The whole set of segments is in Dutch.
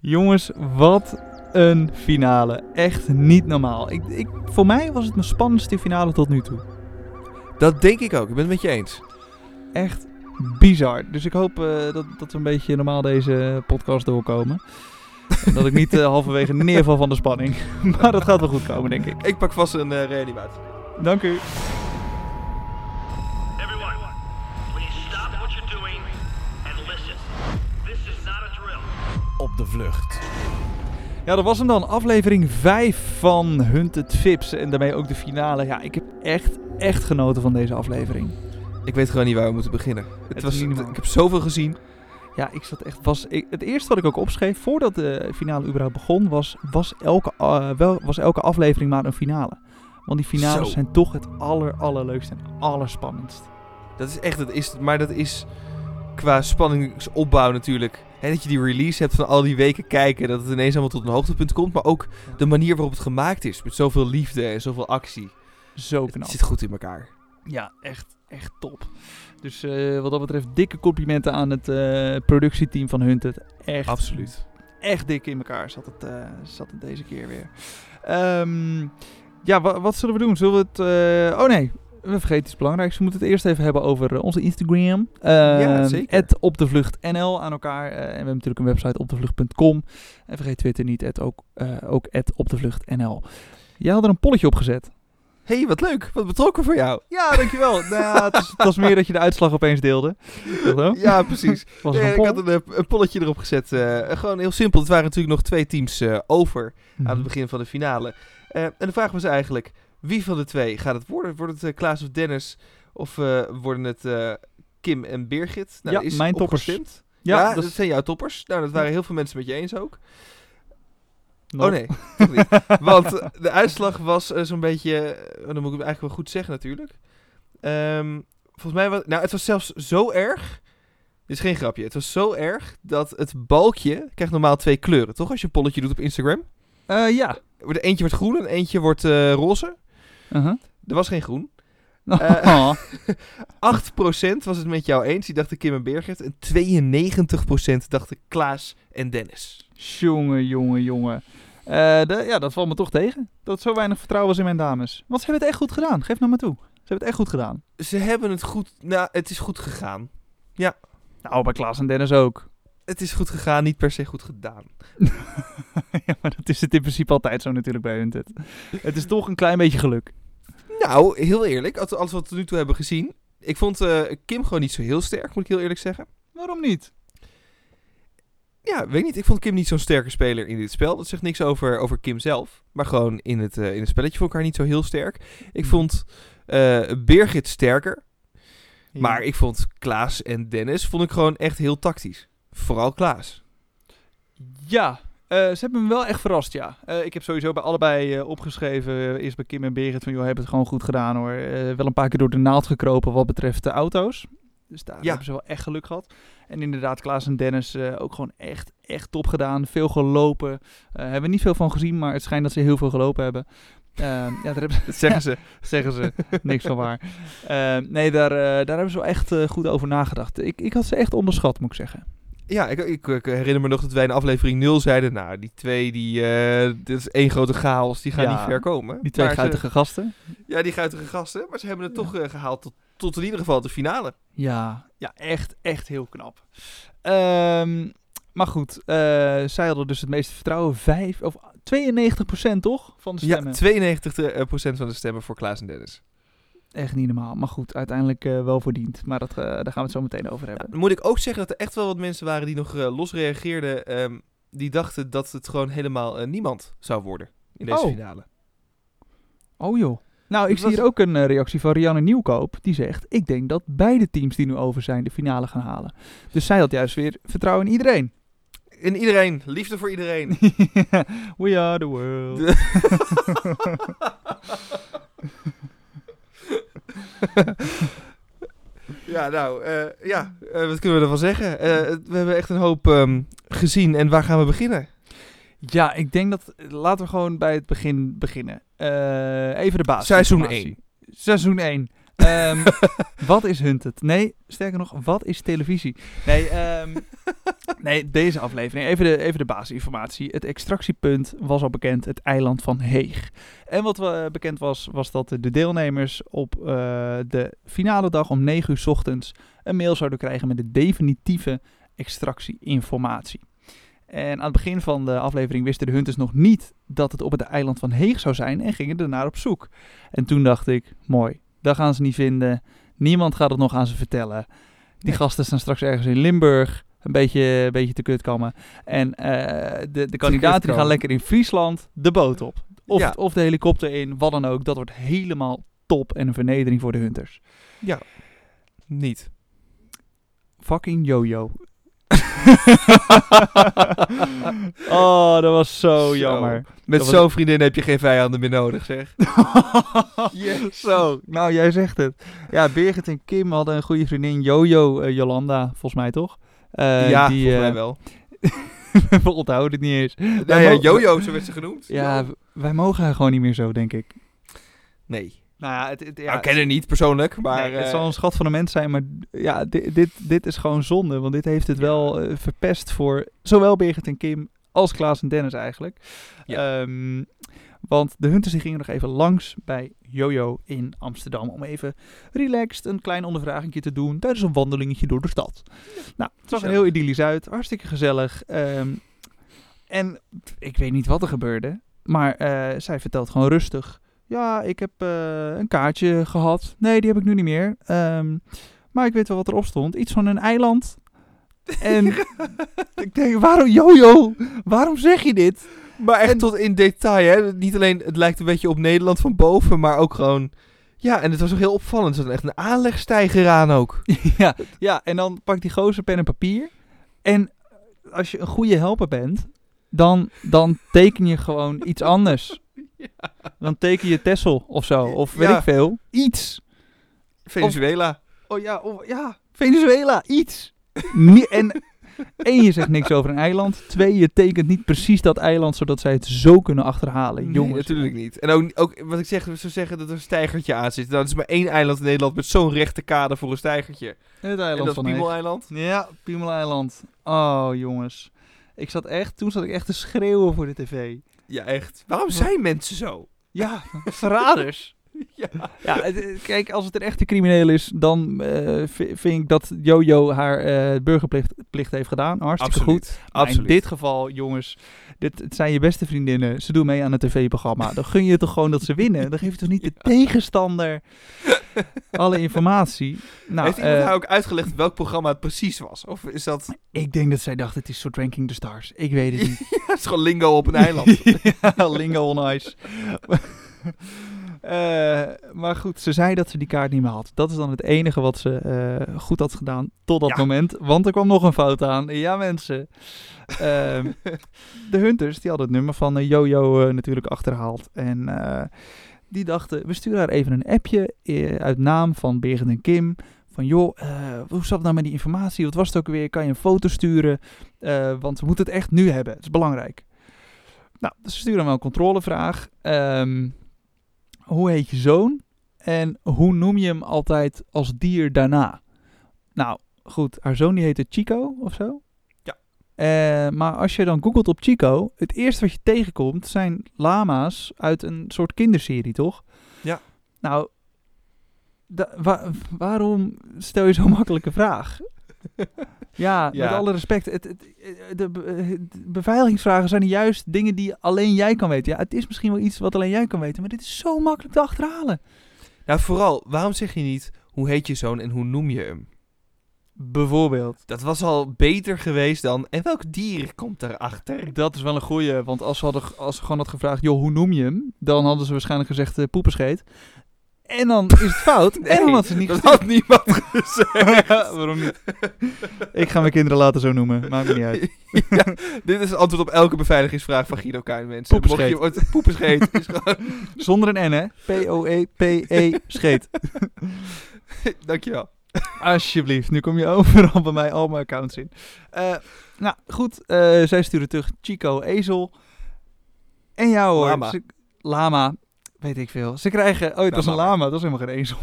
Jongens, wat een finale. Echt niet normaal. Ik, ik, voor mij was het mijn spannendste finale tot nu toe. Dat denk ik ook. Ik ben het met je eens. Echt bizar. Dus ik hoop eh, dat, dat we een beetje normaal deze podcast doorkomen. En dat ik niet eh, halverwege neerval van de spanning. maar dat gaat wel goed komen, denk ik. Ik pak vast een eh, reanimatie. Dank u. de vlucht. Ja, dat was hem dan. Aflevering 5 van Hunted Vips. En daarmee ook de finale. Ja, ik heb echt, echt genoten van deze aflevering. Ik weet gewoon niet waar we moeten beginnen. Het was, ik heb zoveel gezien. Ja, ik zat echt. Was, ik, het eerste wat ik ook opschreef voordat de finale überhaupt begon, was, was, elke, eh, wel, was elke aflevering maar een finale. Want die finales Zo. zijn toch het aller, allerleukste en allerspannendst. Dat is echt, dat is, maar dat is qua spanningsopbouw natuurlijk. Hè, dat je die release hebt van al die weken kijken. Dat het ineens allemaal tot een hoogtepunt komt. Maar ook de manier waarop het gemaakt is. Met zoveel liefde en zoveel actie. Zo Het knap. zit goed in elkaar. Ja, echt, echt top. Dus eh, wat dat betreft, dikke complimenten aan het eh, productieteam van Hunted. Echt, Absoluut. echt dik in elkaar zat het, eh, zat het deze keer weer. Ehm, ja, wa- wat zullen we doen? Zullen we het... oh nee, we vergeten iets belangrijks. We moeten het eerst even hebben over eh, onze Instagram. Ja, zeker. Op de vlucht NL aan elkaar. Eh, en we hebben natuurlijk een website op de vlucht.com. En vergeet Twitter niet, ook, eh ook het op de vlucht NL. Jij had er een polletje op gezet. Hé, hey, wat leuk. Wat betrokken voor jou. Ja, dankjewel. nou, het, was meer dat je de uitslag opeens deelde. Ja, precies. Was ik had een, een polletje erop gezet. gewoon heel simpel. Het waren natuurlijk nog twee teams over aan Mhm. het begin van de finale. En de vraag was eigenlijk, wie van de twee gaat het worden? Wordt het eh, Klaas of Dennis? Of eh, worden het eh, Kim en Birgit? Nou, Ja, is mijn toppers. Ja, Ja, dat zijn jouw toppers. Nou, dat waren heel veel mensen met je eens ook. Oh nee, toch niet. Want de uitslag was zo'n beetje, eh, dan moet ik het eigenlijk wel goed zeggen natuurlijk. Ehm, volgens mij was, nou het was zelfs zo erg, dit is geen grapje, het was zo erg dat het balkje krijgt normaal twee kleuren, toch? Als je een polletje doet op Instagram. Ja. Eentje wordt groen en eentje wordt eh, Uh-huh. Er was geen groen. Oh. 8% was het met jou eens, die dachten Kim en Birgit. En 92% dachten Klaas en Dennis. Jongen, jongen, jongen. Eh, de- ja, dat valt me toch tegen. Dat zo weinig vertrouwen was in mijn dames. Want ze hebben het echt goed gedaan. Geef nou maar toe. Ze hebben het echt goed gedaan. Ze hebben het goed, nou het is goed gegaan. Nou, bij Klaas en Dennis ook. Het is goed gegaan, niet per se goed gedaan. ja, maar dat is het in principe altijd zo natuurlijk bij Hunted. Het is toch een klein beetje geluk. Nou, heel eerlijk, als- alles wat we tot nu toe hebben gezien. Ik vond eh, Kim gewoon niet zo heel sterk, moet ik heel eerlijk zeggen. Waarom niet? Ja, weet niet. Ik vond Kim niet zo'n sterke speler in dit spel. Dat zegt niks over, over Kim zelf. Maar gewoon in het, eh, in het spelletje vond ik haar niet zo heel sterk. Ik vond eh, Birgit sterker. Maar ik vond Klaas en Dennis vond ik gewoon echt heel tactisch. Vooral Klaas. Ja, eh, ze hebben me wel echt verrast, ja. Eh, ik heb sowieso bij allebei eh, opgeschreven, eerst bij Kim en Berit, van joh, hebben het gewoon goed gedaan hoor. Wel een paar keer door de naald gekropen wat betreft de auto's. Dus daar Ja. hebben ze wel echt geluk gehad. En inderdaad, Klaas en Dennis ook gewoon echt, echt top gedaan. Veel gelopen. Hebben we niet veel van gezien, maar het schijnt dat ze heel veel gelopen hebben. Eh, ja, daar hebben ze, Dat zeggen ze. zeggen ze. Niks van waar. Nee, daar, daar hebben ze wel echt goed over nagedacht. Ik, ik had ze echt onderschat, moet ik zeggen. Ja, ik, ik, ik herinner me nog dat wij in aflevering 0 zeiden... Nou, die twee, die, eh, dit is één grote chaos. Die gaan Ja, niet ver komen. Die twee Maar ze- guitige gasten. Ja, die guitige gasten. Maar ze hebben het toch eh, gehaald tot, tot in ieder geval de finale. Ja, ja echt, echt heel knap. Ehm, maar goed, eh, zij hadden dus het meeste vertrouwen. Vijf, of 92% toch? Van de stemmen. Ja, 92 eh, procent van de stemmen voor Klaas en Dennis. Echt niet normaal. Maar goed, uiteindelijk eh, wel verdiend. Maar dat, eh, daar gaan we het zo meteen over hebben. Moet ik ook zeggen dat er echt wel wat mensen waren die nog eh, los reageerden. ehm, die dachten dat het gewoon helemaal niemand zou worden in deze Oh. finale. Oh joh. Nou, ik zie was- hier ook een reactie van Rianne Nieuwkoop. Die zegt, ik denk dat beide teams die nu over zijn de finale gaan halen. Dus zij had juist weer vertrouwen in iedereen. En iedereen, liefde voor iedereen. We are the world. ja, nou, eh, ja, eh, wat kunnen we ervan zeggen? Eh, we hebben echt een hoop ehm, gezien. En waar gaan we beginnen? Ja, ik denk dat... Laten we gewoon bij het begin beginnen. Eh, even de basis. Seizoen Seizoen 1. Ehm, wat is Hunted? Nee, sterker nog, wat is televisie? Nee, ehm, nee deze aflevering. Even de, even de basisinformatie. Het extractiepunt was al bekend, het eiland van Heeg. En wat eh, bekend was, was dat de deelnemers op eh, de finale dag om 9 uur 's ochtends een mail zouden krijgen met de definitieve extractieinformatie. En aan het begin van de aflevering wisten de hunters nog niet dat het op het eiland van Heeg zou zijn en gingen ernaar op zoek. En toen dacht ik, mooi, dat gaan ze niet vinden. Niemand gaat het nog aan ze vertellen. Die gasten staan straks ergens in Limburg, een beetje, een beetje te kut komen. En eh, de, de kandidaten die gaan lekker in Friesland de boot op. Of, Ja. of de helikopter in, wat dan ook. Dat wordt helemaal top en een vernedering voor de hunters. Niet. Fucking yo-yo. oh, dat was zo Zo. jammer. Met was- zo'n vriendin heb je geen vijanden meer nodig, zeg. Zo, nou jij zegt het. Ja, Birgit en Kim hadden een goede vriendin, Jojo eh, Jolanda, volgens mij toch? Eh, ja, die, volgens mij eh, wel. we onthouden het niet eens. Wij ja, Jojo, zo werd ze genoemd. Ja, wij mogen haar gewoon niet meer zo, denk ik. Nee. Nou ja, het, het, ja, Ja, ik ken haar niet persoonlijk, maar... nee, het eh, zal een schat van een mens zijn, maar ja, dit, dit, dit is gewoon zonde. Want dit heeft het Ja. wel eh, verpest voor zowel Birgit en Kim als Klaas en Dennis eigenlijk. Ja. Ehm, want de Hunters die gingen nog even langs bij Jojo in Amsterdam. Om even relaxed een klein ondervragingje te doen tijdens een wandelingetje door de stad. Nou, het zag er heel idyllisch uit. Hartstikke gezellig. Ehm, en ik weet niet wat er gebeurde. Maar eh, zij vertelt gewoon rustig. Ja, ik heb eh, een kaartje gehad. Nee, die heb ik nu niet meer. Ehm, maar ik weet wel wat erop stond. Iets van een eiland. En ik denk, waarom, Jojo, waarom zeg je dit? Maar echt En- tot in detail, hè. Niet alleen, het lijkt een beetje op Nederland van boven, maar ook gewoon... Ja, en het was ook heel opvallend. Er zat echt een aanlegstijger aan ook. ja, ja, en dan pakt die gozer pen en papier. En als je een goede helper bent, dan, dan teken je gewoon iets anders. Dan teken je Tessel of zo, of weet ik veel. Iets. Venezuela. Oh ja, of, ja, Venezuela, iets. Nie- en één, je zegt niks over een eiland. Twee, je tekent niet precies dat eiland, zodat zij het zo kunnen achterhalen. Nee, Jongens. natuurlijk niet. En ook, ook wat ik zeg, we zou zeggen dat er een stijgertje aan zit. Nou, er is maar één eiland in Nederland met zo'n rechte kade voor een stijgertje. Het En eiland dat is van. Piemeleiland. Ja, Piemeleiland. Oh, jongens. Ik zat echt, toen zat ik echt te schreeuwen voor de tv. Ja, echt. Waarom zijn mensen zo? Ja, verraders. Ja. Ja, het- het- kijk, als het een echte crimineel is, dan eh, vi- vind ik dat Jojo haar eh, burgerplicht plicht heeft gedaan. Hartstikke goed. Maar Absoluut. In dit geval, jongens, dit, het zijn je beste vriendinnen. Ze doen mee aan het tv-programma. Dan gun je toch gewoon dat ze winnen. Dan geef je toch niet de tegenstander alle informatie. Nou, Heeft iemand nou ook uitgelegd welk programma het precies was? Of is dat... ik denk dat zij dacht, het is een soort Ranking the Stars. Ik weet het niet. het is gewoon lingo op een eiland. ja, lingo on ice. Eh, maar goed, ze zei dat ze die kaart niet meer had. Dat is dan het enige wat ze eh, goed had gedaan tot dat Ja. moment. Want er kwam nog een fout aan. Ja, mensen. Ehm, de Hunters, die hadden het nummer van Jojo natuurlijk achterhaald. En die dachten, we sturen haar even een appje eh, uit naam van Birgit en Kim. Van joh, eh, hoe zat het nou met die informatie? Wat was het ook weer? Kan je een foto sturen? Eh, want we moeten het echt nu hebben. Het is belangrijk. Nou, ze sturen wel een controlevraag. Ehm, hoe heet je zoon? En hoe noem je hem altijd als dier daarna? Nou, goed, haar zoon die heette Chico of zo. Eh, maar als je dan googelt op Chico, het eerste wat je tegenkomt zijn lama's uit een soort kinderserie, toch? Ja. Nou, wa- waarom stel je zo'n makkelijke vraag? Ja, Ja. met alle respect. Het, het, de, be- de beveiligingsvragen zijn juist dingen die alleen jij kan weten. Ja, het is misschien wel iets wat alleen jij kan weten, maar dit is zo makkelijk te achterhalen. Nou, vooral, waarom zeg je niet hoe heet je zoon en hoe noem je hem? Bijvoorbeeld. Dat was al beter geweest dan... En welk dier komt erachter? Dat is wel een goeie, want als ze, hadden, als ze gewoon had gevraagd, joh, hoe noem je hem? Dan hadden ze waarschijnlijk gezegd uh, poepenscheet. En dan is het fout. en dan had ze niet dat had niemand gezegd. Waarom niet? Ik ga mijn kinderen laten zo noemen. Maakt me niet uit. ja, dit is het antwoord op elke beveiligingsvraag van Guido Kuin, mensen. Poepenscheet. Mocht je ooit- Poepenscheet. is gewoon... Zonder een N, hè? P-O-E-P-E, scheet. Dankjewel. Alsjeblieft, nu kom je overal bij mij al mijn accounts in. Eh, nou, goed. eh, zij sturen terug Chico Ezel. En jou hoor. Lama. ze- Lama. weet ik veel. Ze krijgen... Oh, het was een laat maar. lama. Dat was helemaal geen ezel.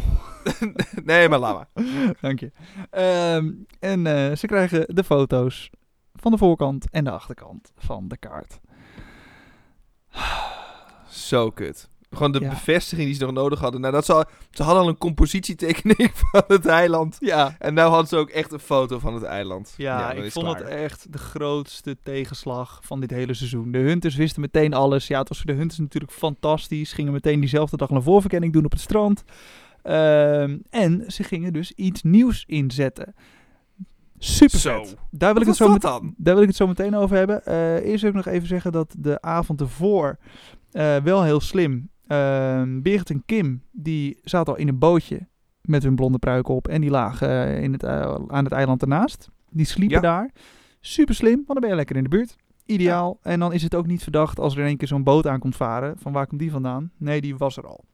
nee, maar laat maar. Dank je. Ehm, en eh, ze krijgen de foto's van de voorkant en de achterkant van de kaart. Zo kut. Gewoon de Ja. bevestiging die ze nog nodig hadden. Nou, dat ze, al- ze hadden al een compositietekening van het eiland. Ja, En nu hadden ze ook echt een foto van het eiland. Ja, ik vond klaar. het echt de grootste tegenslag van dit hele seizoen. De Hunters wisten meteen alles. Ja, het was voor de Hunters natuurlijk fantastisch. Gingen meteen diezelfde dag een voorverkenning doen op het strand. Ehm, en ze gingen dus iets nieuws inzetten. Super Zo. vet. Daar wil, ik het zo met, daar wil ik het zo meteen over hebben. Eh, eerst wil ik nog even zeggen dat de avond ervoor eh, wel heel slim. Ehm Birgit en Kim die zaten al in een bootje met hun blonde pruik op. En die lagen eh, in het, eh, aan het eiland ernaast. Die sliepen Ja. daar. Super slim, want dan ben je lekker in de buurt. Ideaal. En dan is het ook niet verdacht als er in één keer zo'n boot aankomt varen. Van waar komt die vandaan? Nee, die was er al.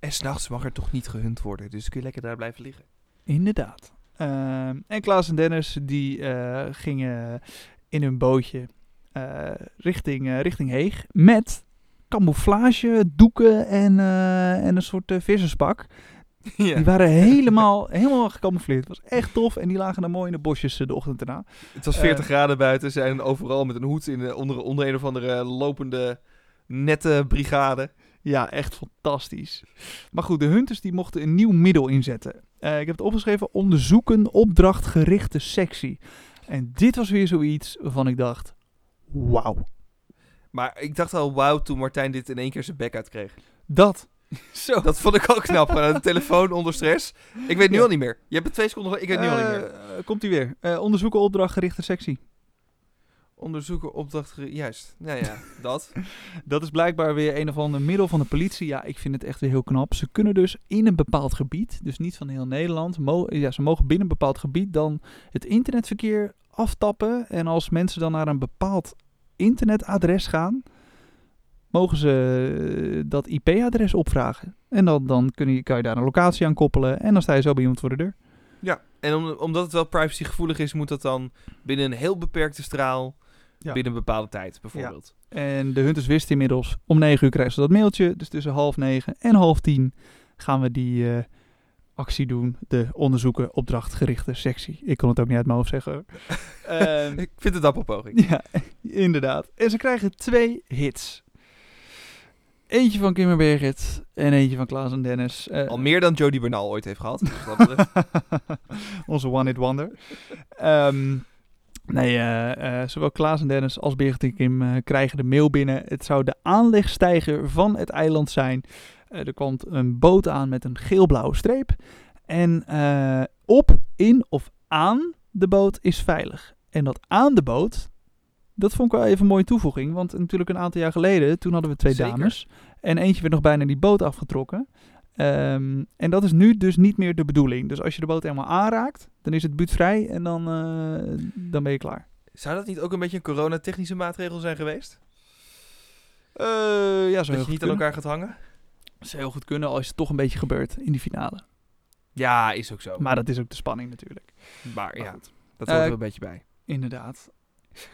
En s'nachts mag er toch niet gehunt worden. Dus kun je lekker daar blijven liggen. Inderdaad. Ehm, en Klaas en Dennis die eh, gingen in hun bootje richting, richting Heeg met camouflage, doeken en, eh, en een soort eh, visserspak. ja. Die waren helemaal, helemaal gecamoufleerd. Het was echt tof en die lagen daar mooi in de bosjes eh, de ochtend erna. Het was 40 graden buiten. Ze zijn overal met een hoed in de, onder, onder een of andere lopende nette brigade. Ja, echt fantastisch. Maar goed, de Hunters die mochten een nieuw middel inzetten. Ik heb het opgeschreven, onderzoeken opdrachtgerichte sectie. En dit was weer zoiets waarvan ik dacht, wauw. Maar ik dacht al, wauw, toen Martijn dit in één keer zijn bek uitkreeg. Dat. Zo. Dat vond ik ook knap. De telefoon onder stress. Ik weet nu Ja. al niet meer. Je hebt het twee seconden. Ik weet nu al niet meer. Eh, komt hij weer. Eh, onderzoeken opdrachtgerichte sectie. Onderzoeken, opdracht. Juist. Ja, ja. Dat. Dat is blijkbaar weer een of ander middel van de politie. Ja, ik vind het echt weer heel knap. Ze kunnen dus in een bepaald gebied, dus niet van heel Nederland, ja, ze mogen binnen een bepaald gebied dan het internetverkeer aftappen. En als mensen dan naar een bepaald internetadres gaan, mogen ze eh, dat IP-adres opvragen. En dan, dan kun je, kan je daar een locatie aan koppelen en dan sta je zo bij iemand voor de deur. Ja. En om, omdat het wel privacygevoelig is, moet dat dan binnen een heel beperkte straal. Ja. Binnen een bepaalde tijd, bijvoorbeeld. En de Hunters wisten inmiddels, om 9 uur krijgen ze dat mailtje. Dus tussen half negen en half tien gaan we die eh, actie doen. De onderzoeken opdrachtgerichte sectie. Ik kon het ook niet uit mijn hoofd zeggen. Ehm, Ik vind het dapper poging. ja, inderdaad. En ze krijgen twee hits. Eentje van Kim en Birgit en eentje van Klaas en Dennis. Eh, Al meer dan Jody Bernal ooit heeft gehad. Dus. Onze one-hit wonder. Ehm, nee, eh, eh, zowel Klaas en Dennis als Birgit en Kim krijgen de mail binnen. Het zou de aanlegstijger van het eiland zijn. Eh, er komt een boot aan met een geel-blauwe streep. En eh, op, in of aan de boot is veilig. En dat aan de boot, dat vond ik wel even een mooie toevoeging. Want natuurlijk een aantal jaar geleden, toen hadden we twee Zeker. dames. En eentje werd nog bijna die boot afgetrokken. Ehm, en dat is nu dus niet meer de bedoeling. Dus als je de boot helemaal aanraakt, dan is het buurtvrij en dan, eh, dan ben je klaar. Zou dat niet ook een beetje een coronatechnische maatregel zijn geweest? Eh, ja, zou Dat je niet aan elkaar gaat hangen? Zou heel goed kunnen als het toch een beetje gebeurt in die finale. Ja, is ook zo. Maar dat is ook de spanning natuurlijk. Maar Maar ja, goed, dat hoort Eh, er een beetje bij. inderdaad.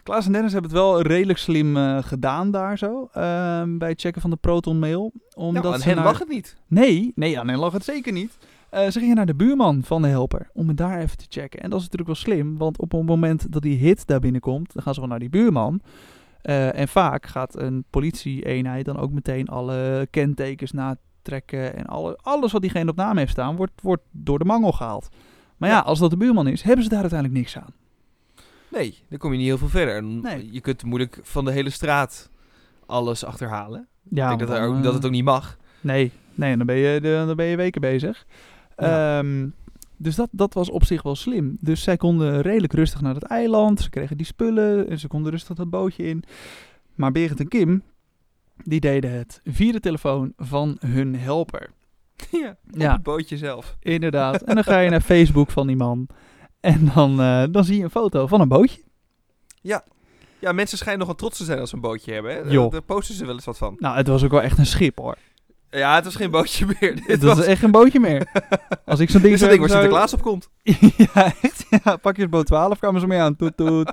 Klaas en Dennis hebben het wel redelijk slim eh, gedaan daar zo. ehm, bij het checken van de Proton mail. Omdat Nou, aan ze hen naar- mag het niet. Nee, nee, aan hen lag het zeker niet. Eh, ze gingen naar de buurman van de helper om het daar even te checken. En dat is natuurlijk wel slim, want op het moment dat die hit daar binnenkomt, dan gaan ze wel naar die buurman. Eh, en vaak gaat een politie-eenheid dan ook meteen alle kentekens natrekken. En alle, alles wat diegene op naam heeft staan, wordt, wordt door de mangel gehaald. Maar ja, Ja. als dat de buurman is, hebben ze daar uiteindelijk niks aan. Nee, dan kom je niet heel veel verder. Nee. Je kunt moeilijk van de hele straat alles achterhalen. Ja, ik denk dat, er ook, dat eh, het ook niet mag. Nee, nee dan, ben je, dan ben je weken bezig. Ja. Ehm, dus dat, dat was op zich wel slim. Dus zij konden redelijk rustig naar het eiland. Ze kregen die spullen en ze konden rustig dat bootje in. Maar Berend en Kim, die deden het via de telefoon van hun helper. ja, op Ja. het bootje zelf. Inderdaad. En dan ga je naar Facebook van die man. En dan, eh, dan zie je een foto van een bootje. Ja, mensen schijnen nogal trots te zijn als ze een bootje hebben. Hè? Daar posten ze wel eens wat van. Nou, het was ook wel echt een schip hoor. Ja, het was geen bootje meer. Dit Het was, was echt geen bootje meer. Als ik zo'n ding dit is zou het ding waar Sinterklaas op komt. ja, echt. Ja, pakjesboot 12 kwamen ze mee aan. Toet, toet.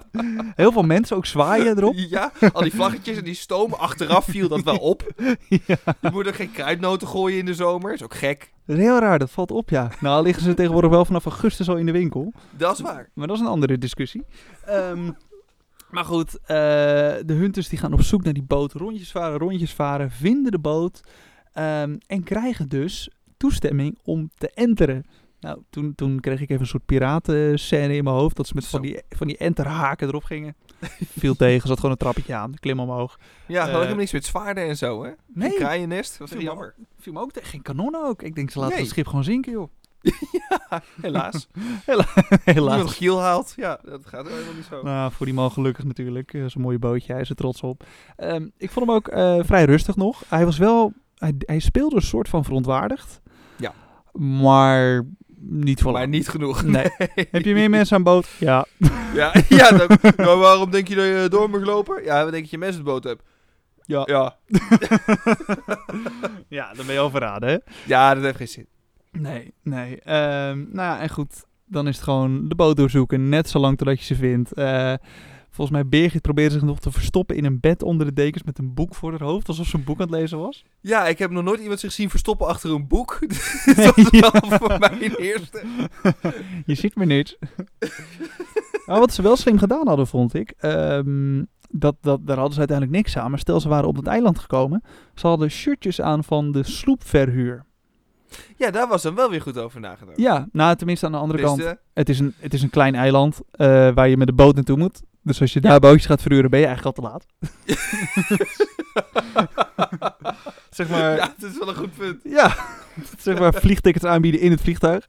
Heel veel mensen ook zwaaien erop. Ja, al die vlaggetjes en die stoom. Achteraf viel dat wel op. ja. Je moet ook geen kruidnoten gooien in de zomer. is ook gek. Dat is heel raar, dat valt op, ja. Nou liggen ze tegenwoordig wel vanaf augustus al in de winkel. Dat is waar. Maar dat is een andere discussie. Ehm, maar goed, eh, de hunters die gaan op zoek naar die boot. Rondjes varen, rondjes varen. Vinden de boot. Ehm, en krijgen dus toestemming om te enteren. Nou, toen, toen kreeg ik even een soort piratenscène in mijn hoofd. Dat ze met van die, van die enterhaken erop gingen. Viel tegen, zat gewoon een trappetje aan. Klim omhoog. Ja, Eh, uh, helemaal niks met zwaarden en zo, hè? Nee. Geen kraaiennest. Dat is Viel me- jammer. Viel me ook tegen. Geen kanonnen ook. Ik denk, ze laten Nee. het schip gewoon zinken, joh. Helaas. Helaas. Niemand Giel haalt. Ja, dat gaat helemaal niet zo. Nou, voor die man gelukkig natuurlijk. Eh, Zo'n mooi bootje, hij is er trots op. Ehm, ik vond hem ook eh, vrij rustig nog. Hij was wel... Hij, hij speelde een soort van verontwaardigd. Ja. Maar niet voor maar lang. niet genoeg. Nee. Heb je meer mensen aan boord? Ja. Ja, ja dan, waarom denk je dat je door moet lopen? Ja, we denk dat je mensen de boot hebt. Ja. Ja. ja, dan ben je al verraden, hè? Ja, dat heeft geen zin. Nee, nee. Ehm, nou ja, en goed. Dan is het gewoon de boot doorzoeken. Net zo lang totdat je ze vindt. Eh, volgens mij Birgit probeerde zich nog te verstoppen in een bed onder de dekens met een boek voor haar hoofd. Alsof ze een boek aan het lezen was. Ja, ik heb nog nooit iemand zich zien verstoppen achter een boek. dat was Ja. wel voor mij een eerste. Je ziet me niet. maar wat ze wel slim gedaan hadden, vond ik. ehm, dat, dat, daar hadden ze uiteindelijk niks aan. Maar stel, ze waren op het eiland gekomen. Ze hadden shirtjes aan van de sloepverhuur. Ja, daar was dan wel weer goed over nagedacht. Ja, nou tenminste aan de andere kant. Het is, een, het is een klein eiland eh, waar je met de boot naartoe moet. Dus als je daar bootjes gaat verhuren, ben je eigenlijk al te laat. zeg maar, ja, dat is wel een goed punt. ja, zeg maar vliegtickets aanbieden in het vliegtuig.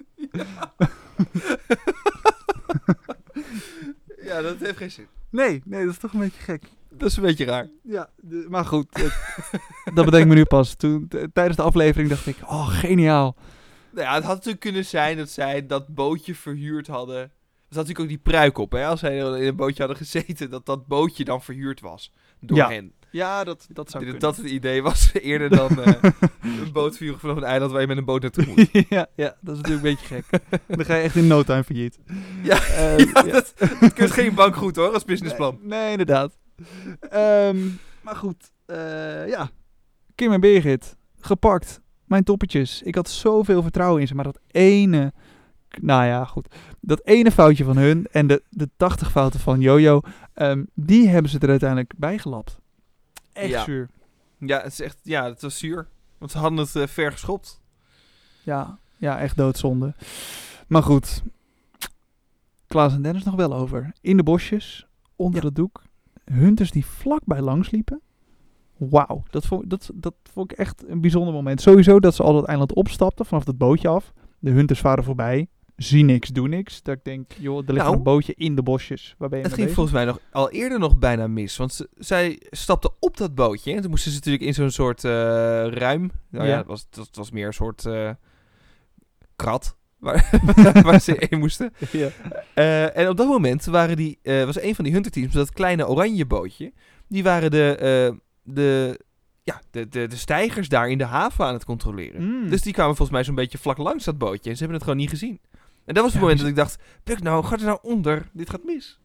Ja, dat heeft geen zin. Nee, nee, dat is toch een beetje gek. Dat is een beetje raar. Ja, de- maar goed. het- dat bedenk ik me nu pas. Toen, tijdens de aflevering dacht ik, oh, geniaal. Nou ja, het had natuurlijk kunnen zijn dat zij dat bootje verhuurd hadden. Er zat natuurlijk ook die pruik op, hè? Als zij in een bootje hadden gezeten, dat dat bootje dan verhuurd was. Door Ja, hen. Ja, dat, dat zou kunnen. dat het idee was, eerder dan eh, een boot verhuren vanaf een eiland waar je met een boot naartoe moet. ja, ja, dat is natuurlijk een beetje gek. Dan ga je echt in no time failliet. Ja, ja, ja. dat, dat kunt geen bank goed hoor, als businessplan. Nee, nee, inderdaad. Ehm, maar goed, eh, ja. Kim en Birgit, gepakt. Mijn toppetjes. Ik had zoveel vertrouwen in ze, maar dat ene... Nou ja, goed. Dat ene foutje van hun en de, de 80 fouten van Jojo, ehm, die hebben ze er uiteindelijk bij gelapt. Echt Ja. zuur. Ja, het is echt, ja, het was zuur. Want ze hadden het eh, ver geschopt. Ja, ja, echt doodzonde. Maar goed. Klaas en Dennis nog wel over. In de bosjes, onder het doek. Hunters die vlakbij langs liepen. Wauw, dat vond, dat, dat vond ik echt een bijzonder moment. Sowieso dat ze al het eiland opstapten vanaf het bootje af. De hunters varen voorbij. Zie niks, doe niks. Dat ik denk, joh, er ligt Nou, een bootje in de bosjes. Waar ben je Het ging bezig? volgens mij nog al eerder nog bijna mis. Want ze, zij stapte op dat bootje. En toen moesten ze natuurlijk in zo'n soort eh, ruim. Nou ja, Ja. het was, dat was meer een soort eh, krat. Waar, waar ze in moesten. Ja. Eh, en op dat moment waren die, was een van die hunterteams, dat kleine oranje bootje. Die waren de, de, ja, de, de, de stijgers daar in de haven aan het controleren. Mm. Dus die kwamen volgens mij zo'n beetje vlak langs dat bootje. En ze hebben het gewoon niet gezien. En dat was het Ja, moment dus- dat ik dacht, Puk nou, gaat er nou onder? Dit gaat mis.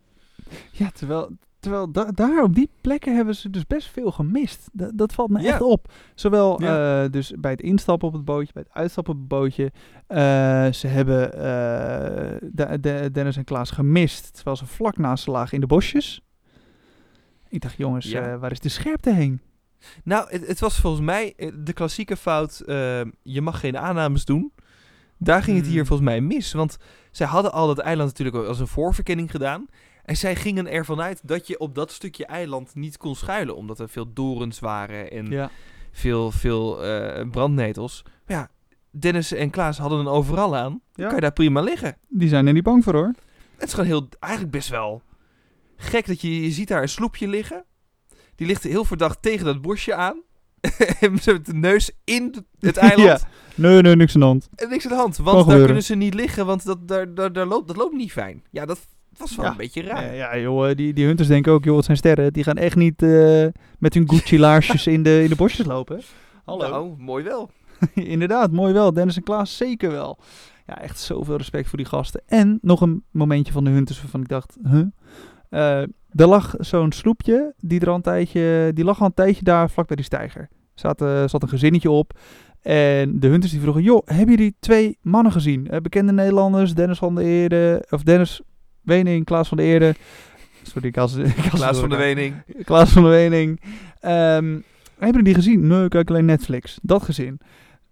Ja, terwijl, terwijl da- daar op die plekken hebben ze dus best veel gemist. Da- dat valt me Ja. echt op. Zowel Ja. eh, dus bij het instappen op het bootje, bij het uitstappen op het bootje. Eh, ze hebben eh, de, de- Dennis en Klaas gemist, terwijl ze vlak naast ze lagen in de bosjes. Ik dacht, jongens, Ja. waar is de scherpte heen? Nou, het, het was volgens mij de klassieke fout, je mag geen aannames doen. Daar ging het hier Hmm. volgens mij mis. Want zij hadden al dat eiland natuurlijk al als een voorverkenning gedaan. En zij gingen ervan uit dat je op dat stukje eiland niet kon schuilen. Omdat er veel dorens waren en Ja. veel, veel eh, brandnetels. Maar ja, Dennis en Klaas hadden een overal aan. Dan kan je daar prima liggen. Die zijn er niet bang voor hoor. Het is gewoon heel, eigenlijk best wel gek dat je, je ziet daar een sloepje liggen. Die ligt heel verdacht tegen dat bosje aan. met de neus in het eiland. Ja. Nee, nee, niks aan de hand. En niks aan de hand. Want daar kunnen ze niet liggen, want dat, daar, daar, daar loopt, dat loopt niet fijn. Ja, dat was wel Ja. een beetje raar. Ja, ja joh, eh, die, die hunters denken ook, joh, het zijn sterren. Die gaan echt niet eh, met hun Gucci laarsjes in de, in de bosjes lopen. Hallo. Nou, mooi wel. Inderdaad, mooi wel. Dennis en Klaas zeker wel. Ja, echt zoveel respect voor die gasten. En nog een momentje van de Hunters waarvan ik dacht, huh? Eh, er lag zo'n sloepje, die, er al een tijdje, die lag al een tijdje daar vlak bij die steiger. Zat, eh, zat een gezinnetje op. En de Hunters die vroegen, joh, hebben jullie twee mannen gezien? Eh, bekende Nederlanders, Dennis van der Eerde, of Dennis Wening, Klaas van der Eerde. Sorry, ik was, ik was Klaas van de. Wening. Klaas van der Wening. Ehm, hebben jullie die gezien? Nee, ik kijk alleen Netflix. Dat gezin.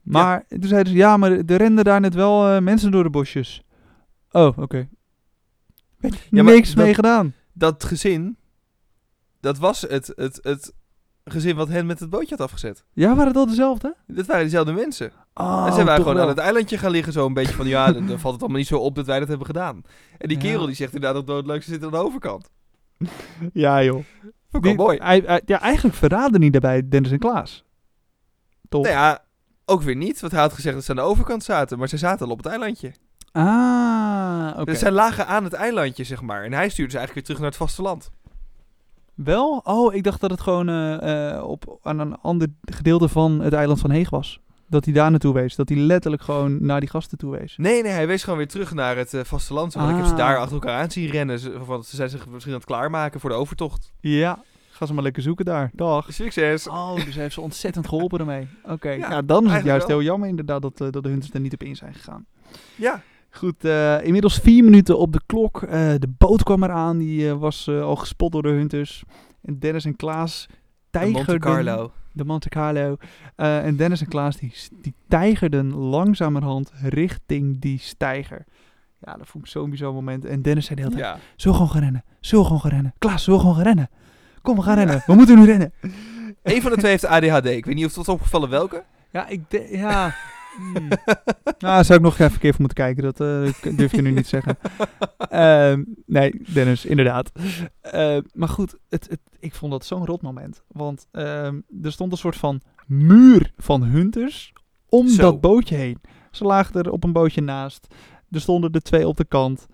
Maar toen zeiden ze, ja, maar er renden daar net wel mensen door de bosjes. Oh, oké. Ja, Niks dat- mee gedaan. Dat gezin, dat was het, het, het gezin wat hen met het bootje had afgezet. Ja, waren het al dezelfde? Dat waren diezelfde mensen. Oh, en ze waren gewoon wel. aan het eilandje gaan liggen, zo een beetje van, ja, dan, dan valt het allemaal niet zo op dat wij dat hebben gedaan. En die Ja. kerel die zegt inderdaad dat doodleuk, ze zit aan de overkant. Ja, joh. Vond ik mooi. Hij, hij- ja, eigenlijk verraden niet daarbij Dennis en Klaas. Toch? Nou ja, ook weer niet, want hij had gezegd dat ze aan de overkant zaten, maar ze zaten al op het eilandje. Ah, oké. Dus zij lagen aan het eilandje, zeg maar. En hij stuurde ze eigenlijk weer terug naar het vasteland. Wel? Oh, ik dacht dat het gewoon eh, eh, op, aan een ander gedeelte van het eiland van Heeg was. Dat hij daar naartoe wees. Dat hij letterlijk gewoon naar die gasten toe wees. Nee, nee, hij wees gewoon weer terug naar het eh, vasteland. Want ik heb ze Ah. daar achter elkaar aan zien rennen. Ze, want ze zijn zich misschien aan het klaarmaken voor de overtocht. Ja, ga ze maar lekker zoeken daar. Dag. Succes! Oh, dus hij heeft ze ontzettend geholpen ermee. Oké, Ja, ja, dan is het eigenlijk juist wel. heel jammer inderdaad dat, eh, dat de Hunters er niet op in zijn gegaan. Ja, Goed, eh, inmiddels vier minuten op de klok. Eh, de boot kwam eraan, die eh, was al gespot door de Hunters. En Dennis en Klaas de tijgerden... Monte Carlo. De Monte Carlo. En Dennis en Klaas die, die tijgerden langzamerhand richting die steiger. Ja, dat vond ik zo'n bizar moment. En Dennis zei de hele tijd, Ja. we gewoon gaan rennen? Zullen we gewoon gaan rennen? Klaas, zullen we gewoon gaan rennen? Kom, we gaan rennen. We moeten nu rennen. Eén van de twee heeft ADHD. Ik weet niet of het was opgevallen welke. Ja, ik de- ja. Hmm. nou, daar zou ik nog even keer voor moeten kijken. Dat k- durf je nu niet zeggen. Ehm, nee, Dennis, inderdaad. Eh, maar goed, het, het, ik vond dat zo'n rot moment. Want ehm, er stond een soort van muur van hunters om Zo. dat bootje heen. Ze lagen er op een bootje naast. Er stonden er twee op de kant.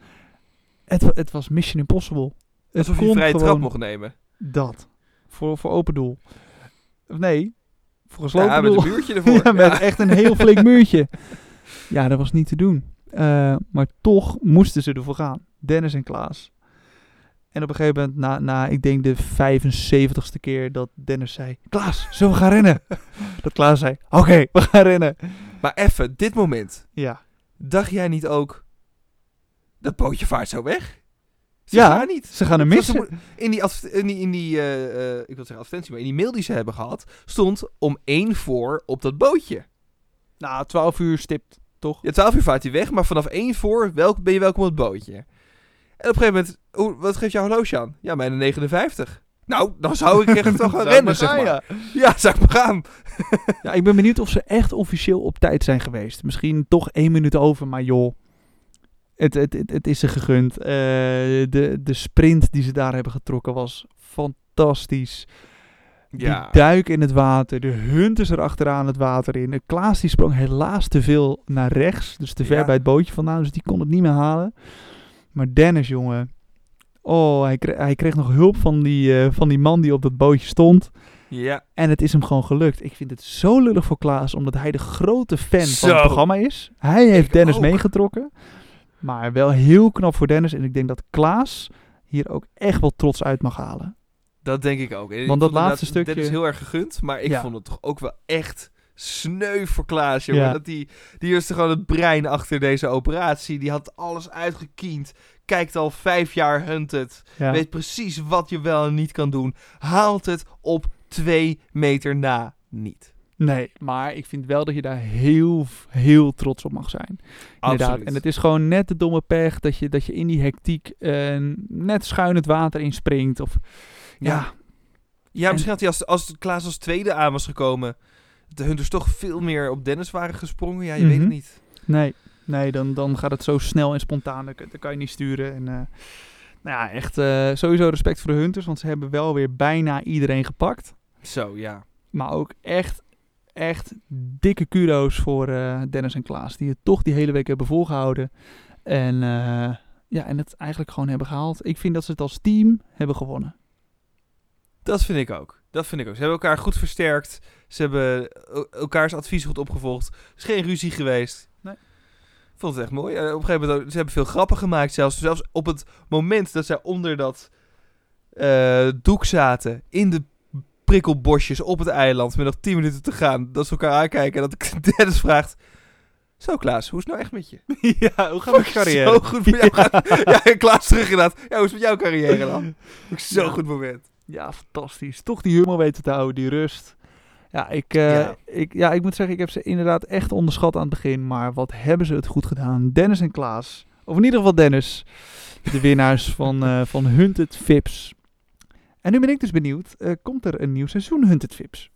Het, het was Mission Impossible. Het Alsof je vrije trap mocht nemen. Dat. Voor, voor open doel. Of nee, gesloten Ja, met een muurtje ervoor. Ja, met Ja. echt een heel flink muurtje. Ja, dat was niet te doen. Eh, maar toch moesten ze ervoor gaan. Dennis en Klaas. En op een gegeven moment, na, na ik denk de 75ste keer dat Dennis zei... Klaas, zullen we gaan rennen? dat Klaas zei, oké, we gaan rennen. Maar even, dit moment. Ja. Dacht jij niet ook... Dat bootje vaart zo weg? Ze Ja, gaan niet. Ze gaan hem missen. In die, in die, in die eh, eh, ik wil zeggen advertentie, maar in die mail die ze hebben gehad, stond om één voor op dat bootje. Nou, 12 uur stipt, toch? Ja, 12 uur vaart hij weg, maar vanaf één voor welk, ben je welkom op het bootje. En op een gegeven moment, hoe, wat geeft jouw horloge aan? Ja, mijn 59. Nou, dan zou ik echt toch gaan rennen, zeg maar. ja. Ja, zou ik maar gaan. Ja, ik ben benieuwd of ze echt officieel op tijd zijn geweest. Misschien toch één minuut over, maar joh. Het, het, het, het is ze gegund. Eh, de, de sprint die ze daar hebben getrokken was fantastisch. Die duik in het water. De hunters er achteraan het water in. De Klaas die sprong helaas te veel naar rechts. Dus te ver Ja. bij het bootje vandaan. Dus die kon het niet meer halen. Maar Dennis, jongen. Oh, hij kreeg, hij kreeg nog hulp van die, eh, van die man die op dat bootje stond. Ja, En het is hem gewoon gelukt. Ik vind het zo lullig voor Klaas, omdat hij de grote fan van het programma is. Hij heeft Ik Dennis ook. meegetrokken. Maar wel heel knap voor Dennis. En ik denk dat Klaas hier ook echt wel trots uit mag halen. dat denk ik ook. En Want dat laatste stukje- Dat is heel erg gegund, maar ik Ja. vond het toch ook wel echt sneu voor Klaas, jongen. Ja. Dat die, die is toch gewoon het brein achter deze operatie. Die had alles uitgekiend. Kijkt al vijf jaar Hunted. Ja. Weet precies wat je wel en niet kan doen. Haalt het op twee meter na niet. Nee, maar ik vind wel dat je daar heel, heel trots op mag zijn. Inderdaad. Absoluut. En het is gewoon net de domme pech dat je, dat je in die hectiek eh, net schuin het water inspringt. Of, ja, Ja. Ja, misschien had hij als, als Klaas als tweede aan was gekomen... de Hunters toch veel meer op Dennis waren gesprongen. Ja, je weet het Mhm. niet. Nee, nee dan, dan gaat het zo snel en spontaan. Dan, kan je niet sturen. En, eh, nou ja, echt eh, sowieso respect voor de Hunters. Want ze hebben wel weer bijna iedereen gepakt. Zo, ja. Maar ook echt, echt dikke kudo's voor eh, Dennis en Klaas. Die het toch die hele week hebben volgehouden. En, eh, ja, en het eigenlijk gewoon hebben gehaald. Ik vind dat ze het als team hebben gewonnen. Dat vind ik ook. Dat vind ik ook. Ze hebben elkaar goed versterkt. Ze hebben el- elkaars advies goed opgevolgd. Er is geen ruzie geweest. Nee. Ik vond het echt mooi. Eh, op een gegeven moment, ze hebben veel grappen gemaakt zelfs. Zelfs op het moment dat zij onder dat doek zaten, in de prikkelbosjes op het eiland, met nog 10 minuten te gaan, dat ze elkaar aankijken en dat Dennis vraagt... Zo Klaas, hoe is het nou echt met je? ja, hoe gaat het carrière? Zo goed met jou. Ja, ja Klaas terug inderdaad. Ja, hoe is het met jouw carrière dan? Zo'n Ja. goed moment. Ja, fantastisch. Toch die humor weten te houden, die rust. Ja ik, eh, Ja. Ik, ja, ik moet zeggen, ik heb ze inderdaad echt onderschat aan het begin. Maar wat hebben ze het goed gedaan. Dennis en Klaas. Of in ieder geval Dennis. De winnaars van, eh van Hunted Vips. En nu ben ik dus benieuwd. eh, komt er een nieuw seizoen Hunted Vips?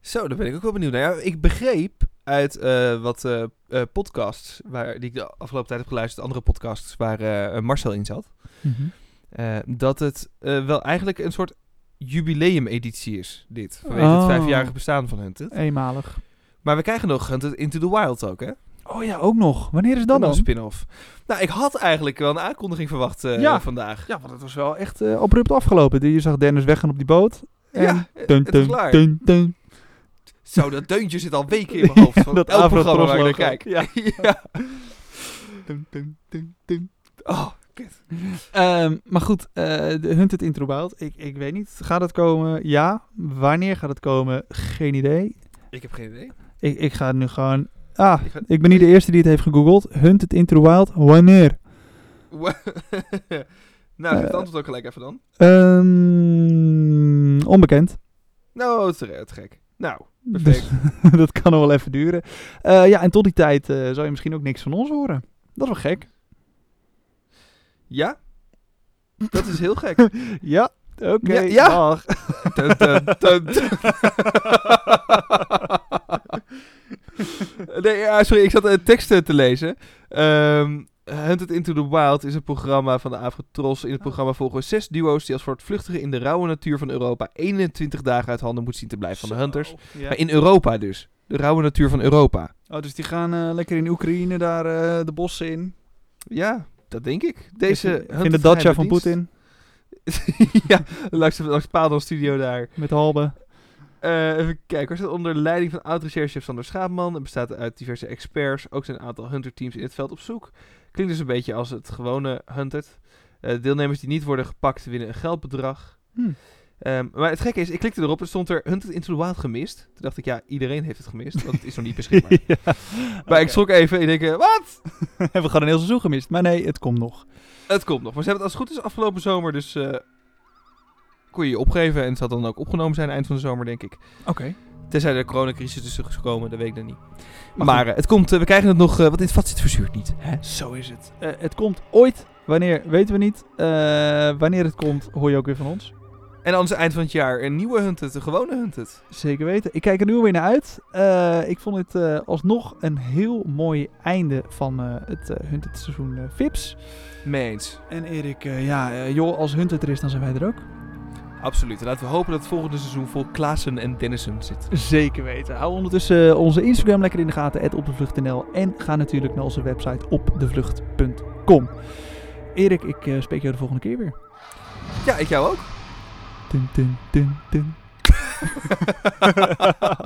Zo, daar ben ik ook wel benieuwd naar. Ja, ik begreep uit eh, wat eh, podcasts waar, die ik de afgelopen tijd heb geluisterd, andere podcasts waar Marcel in zat, eh, dat het wel eigenlijk een soort jubileumeditie is, dit. Vanwege het Oh. vijfjarige bestaan van Hunted. Eenmalig. Maar we krijgen nog Hunted Into the Wild ook, hè? Oh ja, ook nog. Wanneer is dat dan? een spin-off. Nou, ik had eigenlijk wel een aankondiging verwacht eh, Ja. vandaag. Ja, want het was wel echt eh, abrupt afgelopen. Je zag Dennis weggaan op die boot. En Ja, het- dun, dun, klaar. dun. Zo, dat deuntje zit al weken in mijn hoofd. Van dat elk programma waar ik naar kijk. Ja. ja. Dun, dun, dun, dun. Oh. Ehm, maar goed, eh de Hunted Intro Wild. Ik, ik weet niet. Gaat het komen? Ja. Wanneer gaat het komen? Geen idee. Ik heb geen idee. Ik, ik ga nu gewoon... Ah, Ik ga- ik ben niet de eerste die het heeft gegoogeld. Hunted Intro Wild. Wanneer? nou, het Eh. antwoord ook gelijk even dan. Ehm, onbekend. Nou, het is gek. Nou, Dus perfect. dat kan nog wel even duren. Eh, ja, en tot die tijd eh zal je misschien ook niks van ons horen. Dat is wel gek. Ja? Dat is heel gek. Ja, oké. Ja, ja. nee, ja, sorry, ik zat een tekst eh, te lezen. Ehm Hunted Into the Wild is een programma van de Avrotros. In het programma volgen we zes duo's die als voortvluchtigen in de rauwe natuur van Europa 21 dagen uit handen moeten zien te blijven van de hunters. Ja. Maar in Europa dus. De rauwe natuur van Europa. Oh, dus die gaan eh, lekker in Oekraïne daar eh, de bossen in. Ja, dat denk ik. Deze in de dacha van Poetin. Ja, langs, langs Padel Studio daar. Met Halbe. Eh, even kijken, er staat onder leiding van oud-recherchef Sander Schaapman. Het bestaat uit diverse experts. Ook zijn een aantal hunterteams in het veld op zoek. Klinkt dus een beetje als het gewone Hunted. Eh, deelnemers die niet worden gepakt winnen een geldbedrag. Hm. Ehm, maar het gekke is, ik klikte erop en stond er Hunted Into the Wild gemist. Toen dacht ik, ja, iedereen heeft het gemist, want het is nog niet beschikbaar. ja. Maar ik schrok even en ik denk, eh, wat? Hebben we gewoon een heel seizoen gemist. Maar nee, het komt nog. Het komt nog. Maar ze hebben het als het goed is afgelopen zomer, dus kon je je opgeven. En het zal dan ook opgenomen zijn eind van de zomer, denk ik. Oké. Tenzij de coronacrisis is gekomen, dat weet ik dan niet. Maar Maar, eh, het komt, eh, we krijgen het nog, eh, want in het vat zit verzuurd niet. Hè? Zo is het. Het komt ooit. Wanneer, weten we niet. Wanneer het komt, hoor je ook weer van ons. En anders eind van het jaar een nieuwe Hunted, een gewone Hunted. Zeker weten. Ik kijk er nu alweer naar uit. Ik vond het alsnog een heel mooi einde van het Hunted seizoen Vips. Mee eens. En Erik, ja, joh, als Hunted er is, dan zijn wij er ook. Absoluut. En laten we hopen dat het volgende seizoen vol Klaassen en Dennissen zit. Zeker weten. Hou ondertussen eh, onze Instagram lekker in de gaten, opdevlucht.nl. En ga natuurlijk naar onze website opdevlucht.com. Erik, ik eh, spreek jou de volgende keer weer. Ja, ik jou ook. Dun, dun, dun, dun.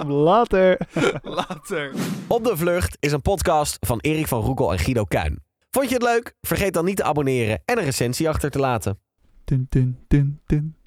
Later. Later. Op de Vlucht is een podcast van Erik van Roekel en Guido Kuin. Vond je het leuk? Vergeet dan niet te abonneren en een recensie achter te laten. Dun, dun, dun, dun.